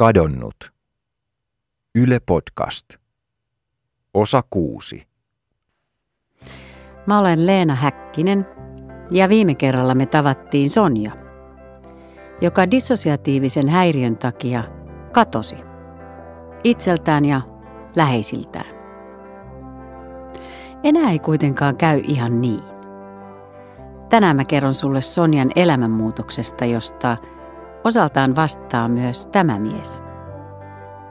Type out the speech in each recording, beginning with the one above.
Kadonnut. Yle Podcast. Osa kuusi. Mä olen Leena Häkkinen ja viime kerralla me tavattiin Sonja, joka dissosiatiivisen häiriön takia katosi itseltään ja läheisiltään. Enää ei kuitenkaan käy ihan niin. Tänään mä kerron sulle Sonjan elämänmuutoksesta, josta osaltaan vastaa myös tämä mies.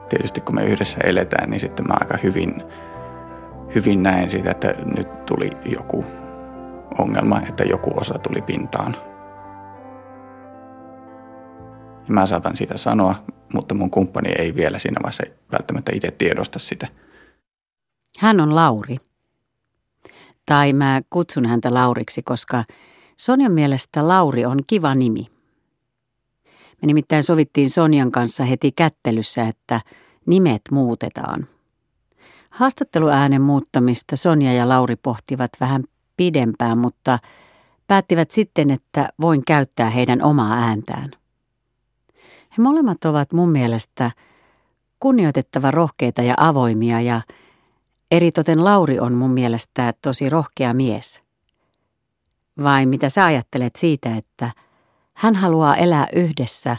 Tietysti kun me yhdessä eletään, niin sitten mä aika hyvin, hyvin näen sitä, että nyt tuli joku ongelma, että joku osa tuli pintaan. Ja mä saatan sitä sanoa, mutta mun kumppani ei vielä siinä vaiheessa välttämättä itse tiedosta sitä. Hän on Lauri. Tai mä kutsun häntä Lauriksi, koska Sonjan mielestä Lauri on kiva nimi. Me nimittäin sovittiin Sonjan kanssa heti kättelyssä, että nimet muutetaan. Haastatteluäänen muuttamista Sonja ja Lauri pohtivat vähän pidempään, mutta päättivät sitten, että voin käyttää heidän omaa ääntään. He molemmat ovat mun mielestä kunnioitettava rohkeita ja avoimia ja eritoten Lauri on mun mielestä tosi rohkea mies. Vai mitä sä ajattelet siitä, että hän haluaa elää yhdessä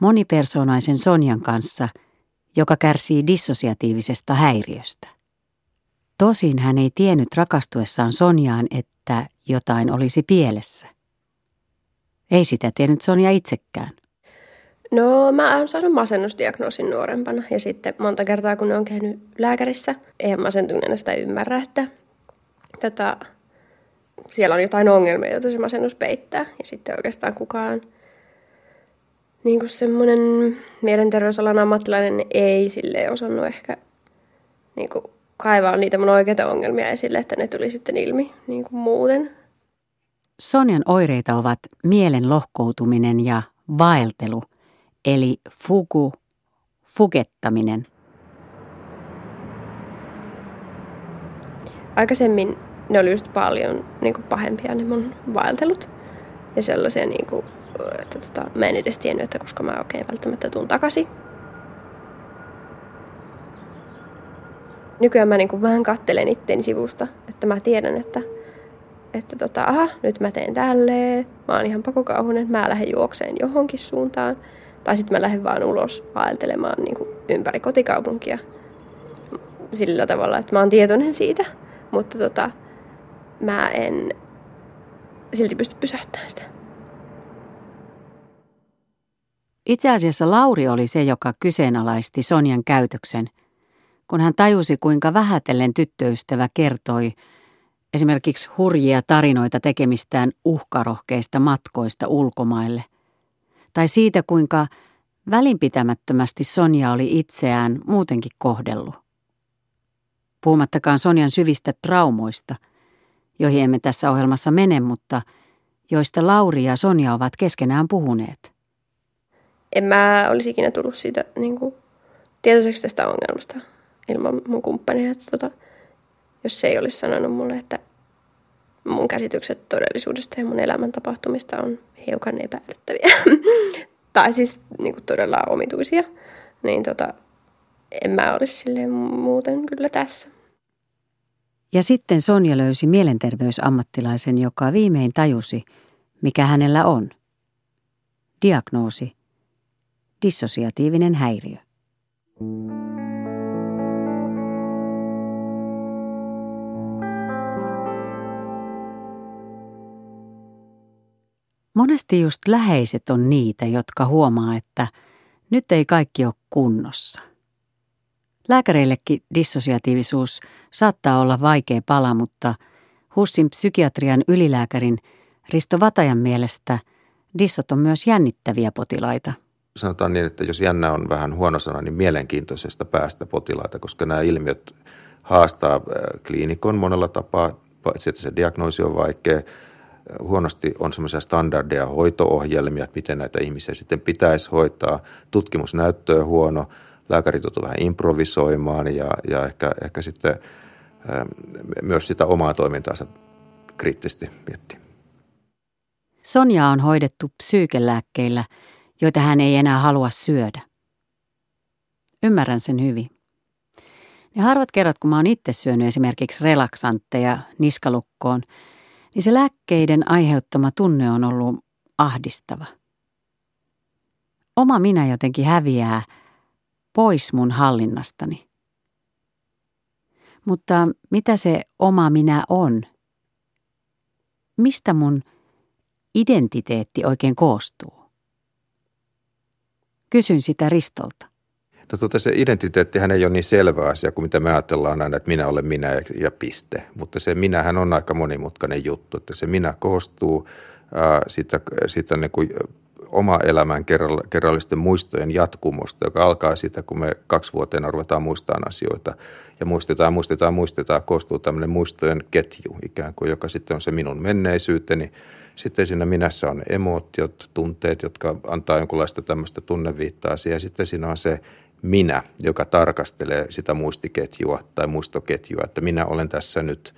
monipersoonaisen Sonjan kanssa, joka kärsii dissosiatiivisesta häiriöstä? Tosin hän ei tiennyt rakastuessaan Sonjaan, että jotain olisi pielessä. Ei sitä tiennyt Sonja itsekään. No mä oon saanut masennusdiagnoosin nuorempana ja sitten monta kertaa kun on käynyt lääkärissä, eihän masentuneena sitä ymmärrä, että tota, siellä on jotain ongelmia, joita se masennus peittää. Ja sitten oikeastaan kukaan niin kuin semmoinen mielenterveysalan ammattilainen ei sille osannut ehkä niin kuin kaivaa niitä mun oikeita ongelmia esille, että ne tuli sitten ilmi niin kuin muuten. Sonjan oireita ovat mielen lohkoutuminen ja vaeltelu, eli fugu, fugettaminen. Aikaisemmin ne oli just paljon niin kuin pahempia ne mun vaeltelut. Ja sellaisia, niin kuin, että tota, mä en edes tiennyt, että koska mä oikein välttämättä tuun takaisin. Nykyään mä niin kuin vähän kattelen itteeni sivusta, että mä tiedän, että, että tota, aha, nyt mä teen tälleen, mä oon ihan pakokauhunen, mä lähden juokseen johonkin suuntaan. Tai sitten mä lähden vaan ulos vaeltelemaan niin kuin ympäri kotikaupunkia sillä tavalla, että mä oon tietoinen siitä. Mutta tota, mä en silti pysty pysäyttämään sitä. Itse asiassa Lauri oli se, joka kyseenalaisti Sonjan käytöksen, kun hän tajusi, kuinka vähätellen tyttöystävä kertoi esimerkiksi hurjia tarinoita tekemistään uhkarohkeista matkoista ulkomaille, tai siitä, kuinka välinpitämättömästi Sonja oli itseään muutenkin kohdellut. Puhumattakaan Sonjan syvistä traumoista – joihin emme tässä ohjelmassa mene, mutta joista Lauri ja Sonja ovat keskenään puhuneet. En mä olisi ikinä tullut siitä niin kuin, tietoiseksi tästä ongelmasta ilman mun kumppania. Että, tota, jos se ei olisi sanonut mulle, että mun käsitykset todellisuudesta ja mun elämän tapahtumista on hiukan epäilyttäviä. tai siis niin kuin, todella omituisia. Niin tota, en mä olisi silleen muuten kyllä tässä. Ja sitten Sonja löysi mielenterveysammattilaisen, joka viimein tajusi, mikä hänellä on. Diagnoosi. Dissosiatiivinen häiriö. Monesti just läheiset on niitä, jotka huomaa, että nyt ei kaikki ole kunnossa – Lääkäreillekin dissosiatiivisuus saattaa olla vaikea pala, mutta HUSin psykiatrian ylilääkärin Risto Vatajan mielestä dissot on myös jännittäviä potilaita. Sanotaan niin, että jos jännä on vähän huono sana, niin mielenkiintoisesta päästä potilaita, koska nämä ilmiöt haastaa äh, kliinikon monella tapaa, paitsi että se diagnoosi on vaikea. Huonosti on semmoisia standardeja hoitoohjelmia, että miten näitä ihmisiä sitten pitäisi hoitaa. Tutkimusnäyttö on huono lääkärit joutuu vähän improvisoimaan ja, ja ehkä, ehkä sitten ähm, myös sitä omaa toimintaansa kriittisesti miettiä. Sonja on hoidettu psyykelääkkeillä, joita hän ei enää halua syödä. Ymmärrän sen hyvin. Ne harvat kerrat, kun mä oon itse syönyt esimerkiksi relaksantteja niskalukkoon, niin se lääkkeiden aiheuttama tunne on ollut ahdistava. Oma minä jotenkin häviää pois mun hallinnastani. Mutta mitä se oma minä on? Mistä mun identiteetti oikein koostuu? Kysyn sitä Ristolta. No tuota, se identiteettihän ei ole niin selvä asia kuin mitä me ajatellaan aina, että minä olen minä ja piste. Mutta se minähän on aika monimutkainen juttu, että se minä koostuu ää, sitä, sitä niin kuin oma elämän kerrallisten muistojen jatkumosta, joka alkaa siitä, kun me kaksivuoteena ruvetaan muistamaan asioita. Ja muistetaan, muistetaan, muistetaan, koostuu tämmöinen muistojen ketju ikään kuin, joka sitten on se minun menneisyyteni. Sitten siinä minässä on emootiot, tunteet, jotka antaa jonkunlaista tämmöistä tunneviittaa siihen. Sitten siinä on se minä, joka tarkastelee sitä muistiketjua tai muistoketjua, että minä olen tässä nyt.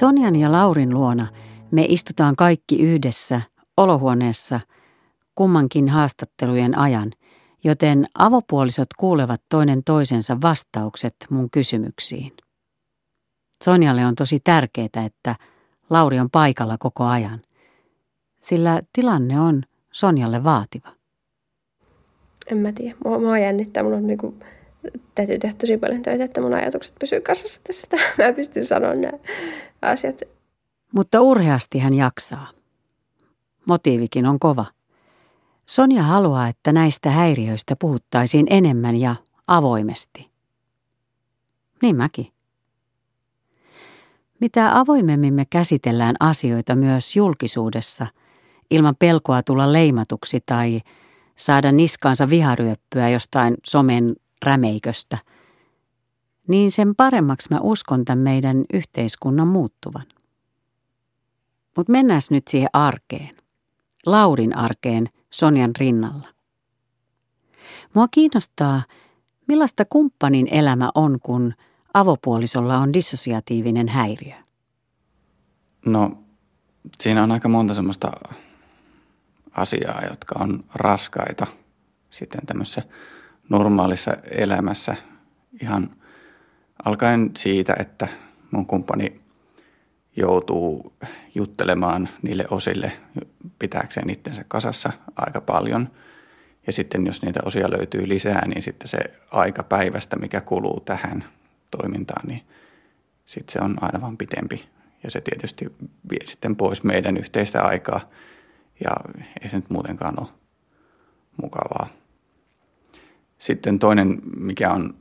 Sonjan ja Laurin luona me istutaan kaikki yhdessä olohuoneessa kummankin haastattelujen ajan joten avopuolisot kuulevat toinen toisensa vastaukset mun kysymyksiin. Sonjalle on tosi tärkeää, että Lauri on paikalla koko ajan, sillä tilanne on Sonjalle vaativa. En mä tiedä. Mua, mua jännittää. Mun on niinku, täytyy tehdä tosi paljon töitä, että mun ajatukset pysyy kasassa tässä, että mä pystyn sanoa nämä asiat. Mutta urheasti hän jaksaa. Motiivikin on kova – Sonja haluaa, että näistä häiriöistä puhuttaisiin enemmän ja avoimesti. Niin mäkin. Mitä avoimemmin me käsitellään asioita myös julkisuudessa, ilman pelkoa tulla leimatuksi tai saada niskaansa viharyöppyä jostain somen rämeiköstä, niin sen paremmaksi mä uskon tämän meidän yhteiskunnan muuttuvan. Mutta mennään nyt siihen arkeen. Laurin arkeen – Sonjan rinnalla. Mua kiinnostaa, millaista kumppanin elämä on, kun avopuolisolla on dissosiatiivinen häiriö. No, siinä on aika monta semmoista asiaa, jotka on raskaita sitten tämmöisessä normaalissa elämässä. Ihan alkaen siitä, että mun kumppani joutuu juttelemaan niille osille pitääkseen itsensä kasassa aika paljon. Ja sitten jos niitä osia löytyy lisää, niin sitten se aika päivästä, mikä kuluu tähän toimintaan, niin sitten se on aina vaan pitempi. Ja se tietysti vie sitten pois meidän yhteistä aikaa ja ei se nyt muutenkaan ole mukavaa. Sitten toinen, mikä on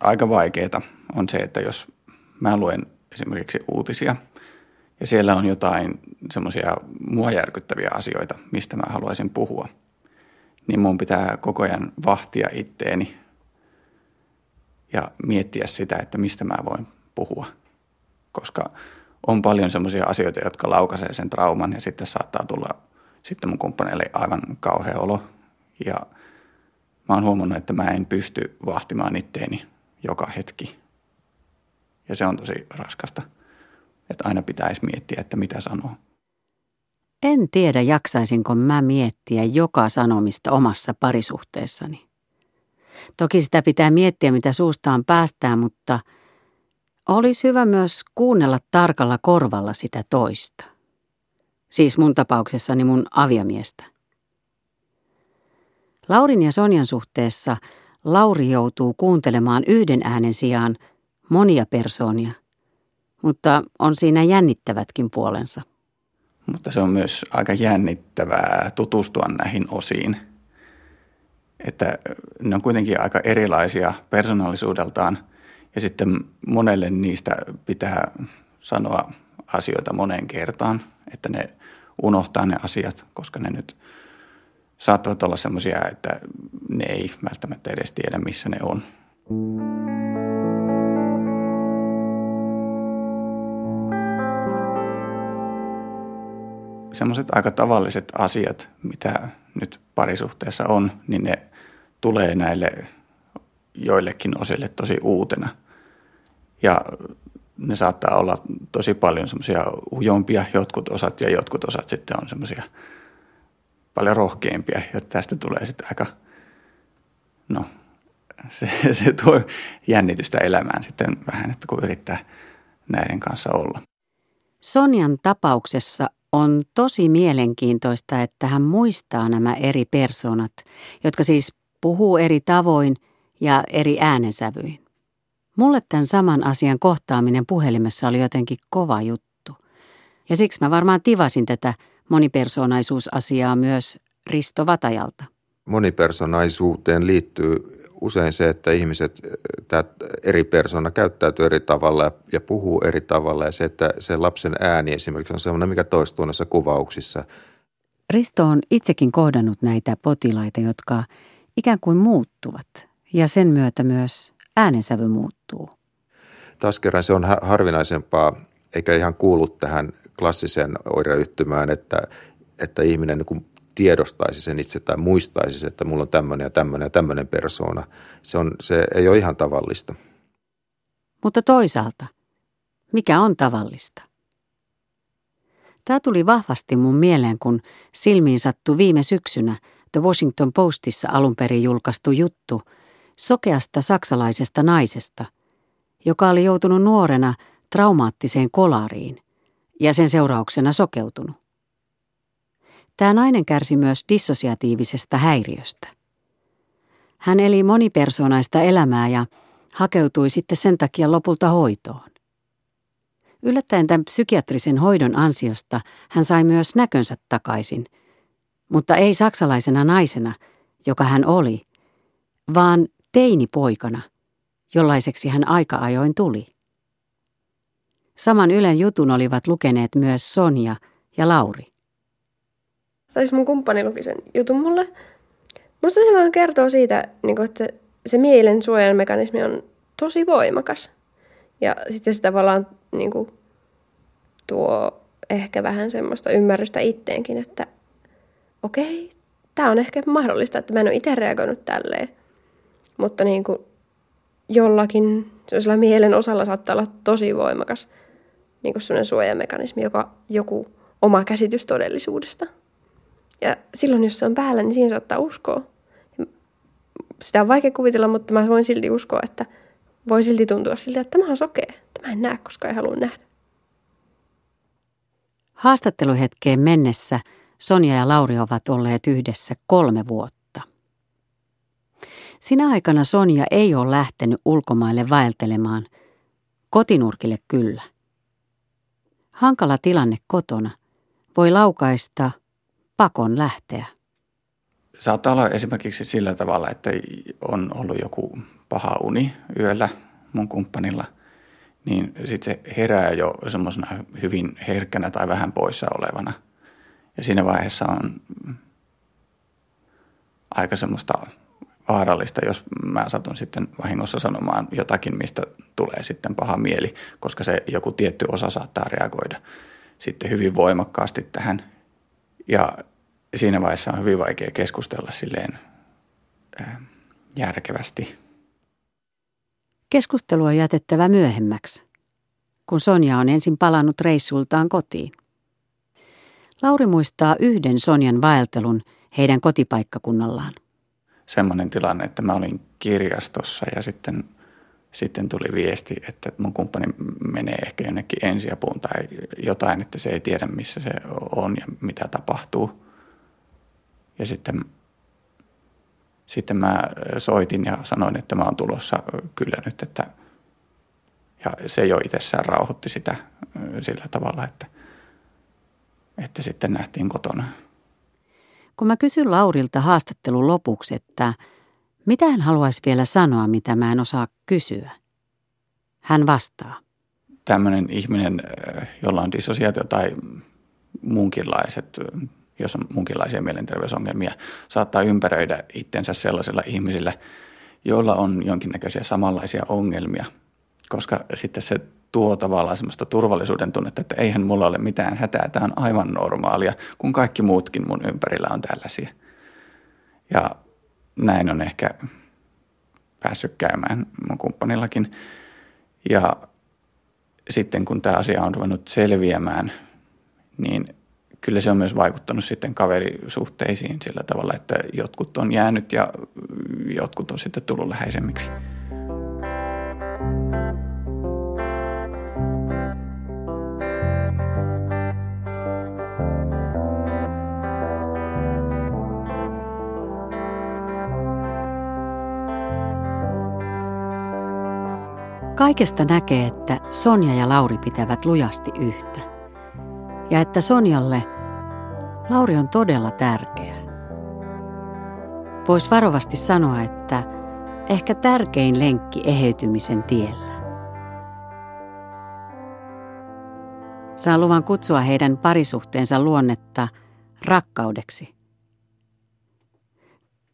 aika vaikeaa, on se, että jos mä luen esimerkiksi uutisia ja siellä on jotain semmoisia mua järkyttäviä asioita, mistä mä haluaisin puhua, niin mun pitää koko ajan vahtia itteeni ja miettiä sitä, että mistä mä voin puhua. Koska on paljon semmoisia asioita, jotka laukaisee sen trauman ja sitten saattaa tulla sitten mun kumppaneille aivan kauhea olo. Ja mä oon huomannut, että mä en pysty vahtimaan itteeni joka hetki ja se on tosi raskasta. Että aina pitäisi miettiä, että mitä sanoo. En tiedä, jaksaisinko mä miettiä joka sanomista omassa parisuhteessani. Toki sitä pitää miettiä, mitä suustaan päästään, mutta olisi hyvä myös kuunnella tarkalla korvalla sitä toista. Siis mun tapauksessani mun aviamiestä. Laurin ja Sonjan suhteessa Lauri joutuu kuuntelemaan yhden äänen sijaan – monia persoonia, mutta on siinä jännittävätkin puolensa. Mutta se on myös aika jännittävää tutustua näihin osiin. Että ne on kuitenkin aika erilaisia persoonallisuudeltaan ja sitten monelle niistä pitää sanoa asioita moneen kertaan, että ne unohtaa ne asiat, koska ne nyt saattavat olla sellaisia, että ne ei välttämättä edes tiedä, missä ne on. semmoiset aika tavalliset asiat, mitä nyt parisuhteessa on, niin ne tulee näille joillekin osille tosi uutena. Ja ne saattaa olla tosi paljon semmoisia ujompia jotkut osat ja jotkut osat sitten on semmoisia paljon rohkeimpia ja tästä tulee sitten aika, no se, se tuo jännitystä elämään sitten vähän, että kun yrittää näiden kanssa olla. Sonjan tapauksessa on tosi mielenkiintoista, että hän muistaa nämä eri persoonat, jotka siis puhuu eri tavoin ja eri äänensävyin. Mulle tämän saman asian kohtaaminen puhelimessa oli jotenkin kova juttu. Ja siksi mä varmaan tivasin tätä monipersonaisuusasiaa myös Risto Vatajalta. Monipersonaisuuteen liittyy usein se, että ihmiset, tämä eri persona käyttäytyy eri tavalla ja puhuu eri tavalla ja se, että se lapsen ääni esimerkiksi on sellainen, mikä toistuu näissä kuvauksissa. Risto on itsekin kohdannut näitä potilaita, jotka ikään kuin muuttuvat ja sen myötä myös äänensävy muuttuu. Taas kerran se on harvinaisempaa, eikä ihan kuulu tähän klassiseen oireyhtymään, että, että ihminen niin tiedostaisi sen itse tai muistaisi, että mulla on tämmöinen ja tämmöinen ja tämmöinen persoona. Se, on, se ei ole ihan tavallista. Mutta toisaalta, mikä on tavallista? Tämä tuli vahvasti mun mieleen, kun silmiin sattui viime syksynä The Washington Postissa alun perin julkaistu juttu sokeasta saksalaisesta naisesta, joka oli joutunut nuorena traumaattiseen kolariin ja sen seurauksena sokeutunut. Tämä nainen kärsi myös dissosiatiivisesta häiriöstä. Hän eli monipersonaista elämää ja hakeutui sitten sen takia lopulta hoitoon. Yllättäen tämän psykiatrisen hoidon ansiosta hän sai myös näkönsä takaisin, mutta ei saksalaisena naisena, joka hän oli, vaan teinipoikana, jollaiseksi hän aika ajoin tuli. Saman Ylen jutun olivat lukeneet myös Sonja ja Lauri tai siis mun kumppani luki sen jutun mulle. Musta se vaan kertoo siitä, niin että se mielen suojelmekanismi on tosi voimakas. Ja sitten se tavallaan niin kuin, tuo ehkä vähän semmoista ymmärrystä itteenkin, että okei, okay, tämä on ehkä mahdollista, että mä en ole itse reagoinut tälleen. Mutta niin kuin, jollakin mielen osalla saattaa olla tosi voimakas niin kuin sellainen suojamekanismi, joka joku oma käsitys todellisuudesta. Ja silloin, jos se on päällä, niin siihen saattaa uskoa. Sitä on vaikea kuvitella, mutta mä voin silti uskoa, että voi silti tuntua siltä, että tämä on sokea. Tämä en näe, koska ei halua nähdä. Haastatteluhetkeen mennessä Sonja ja Lauri ovat olleet yhdessä kolme vuotta. Sinä aikana Sonja ei ole lähtenyt ulkomaille vaeltelemaan. Kotinurkille kyllä. Hankala tilanne kotona voi laukaista pakon lähteä? Saattaa olla esimerkiksi sillä tavalla, että on ollut joku paha uni yöllä mun kumppanilla, niin sitten se herää jo semmoisena hyvin herkkänä tai vähän poissa olevana. Ja siinä vaiheessa on aika semmoista vaarallista, jos mä satun sitten vahingossa sanomaan jotakin, mistä tulee sitten paha mieli, koska se joku tietty osa saattaa reagoida sitten hyvin voimakkaasti tähän. Ja siinä vaiheessa on hyvin vaikea keskustella silleen järkevästi. Keskustelu on jätettävä myöhemmäksi, kun Sonja on ensin palannut reissultaan kotiin. Lauri muistaa yhden Sonjan vaeltelun heidän kotipaikkakunnallaan. Semmoinen tilanne, että mä olin kirjastossa ja sitten, sitten tuli viesti, että mun kumppani menee ehkä jonnekin ensiapuun tai jotain, että se ei tiedä missä se on ja mitä tapahtuu – ja sitten, sitten mä soitin ja sanoin, että mä oon tulossa kyllä nyt, että ja se jo itsessään rauhoitti sitä sillä tavalla, että, että sitten nähtiin kotona. Kun mä kysyn Laurilta haastattelun lopuksi, että mitä hän haluaisi vielä sanoa, mitä mä en osaa kysyä, hän vastaa. Tämmöinen ihminen, jolla on dissosiaatio tai muunkinlaiset jos on munkinlaisia mielenterveysongelmia, saattaa ympäröidä itsensä sellaisilla ihmisillä, joilla on jonkinnäköisiä samanlaisia ongelmia, koska sitten se tuo tavallaan semmoista turvallisuuden tunnetta, että eihän mulla ole mitään hätää, tämä on aivan normaalia, kun kaikki muutkin mun ympärillä on tällaisia. Ja näin on ehkä päässyt käymään mun kumppanillakin. Ja sitten kun tämä asia on ruvennut selviämään, niin kyllä se on myös vaikuttanut sitten kaverisuhteisiin sillä tavalla, että jotkut on jäänyt ja jotkut on sitten tullut läheisemmiksi. Kaikesta näkee, että Sonja ja Lauri pitävät lujasti yhtä. Ja että Sonjalle Lauri on todella tärkeä. Voisi varovasti sanoa, että ehkä tärkein lenkki eheytymisen tiellä. Saan luvan kutsua heidän parisuhteensa luonnetta rakkaudeksi.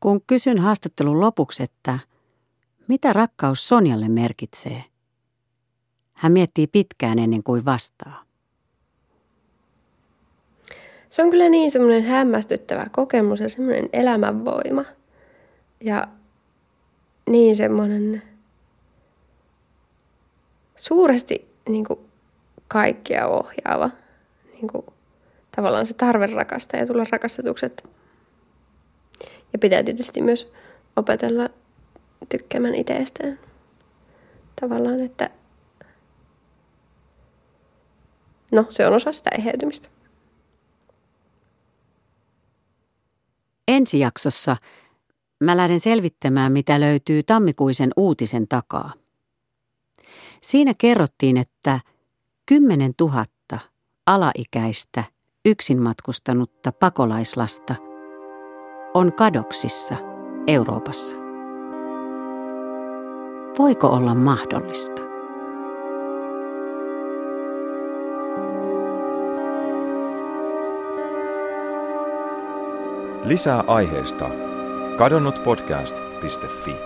Kun kysyn haastattelun lopuksi, että mitä rakkaus Sonjalle merkitsee – hän miettii pitkään ennen kuin vastaa. Se on kyllä niin semmoinen hämmästyttävä kokemus ja semmoinen elämänvoima. Ja niin semmoinen suuresti niin kuin kaikkia ohjaava. Niin kuin, tavallaan se tarve rakastaa ja tulla rakastetukset. Ja pitää tietysti myös opetella tykkäämään itsestään. Tavallaan, että No, se on osa sitä eheytymistä. Ensi jaksossa mä lähden selvittämään, mitä löytyy tammikuisen uutisen takaa. Siinä kerrottiin, että 10 000 alaikäistä yksin matkustanutta pakolaislasta on kadoksissa Euroopassa. Voiko olla mahdollista? Lisää aiheesta kadonnutpodcast.fi.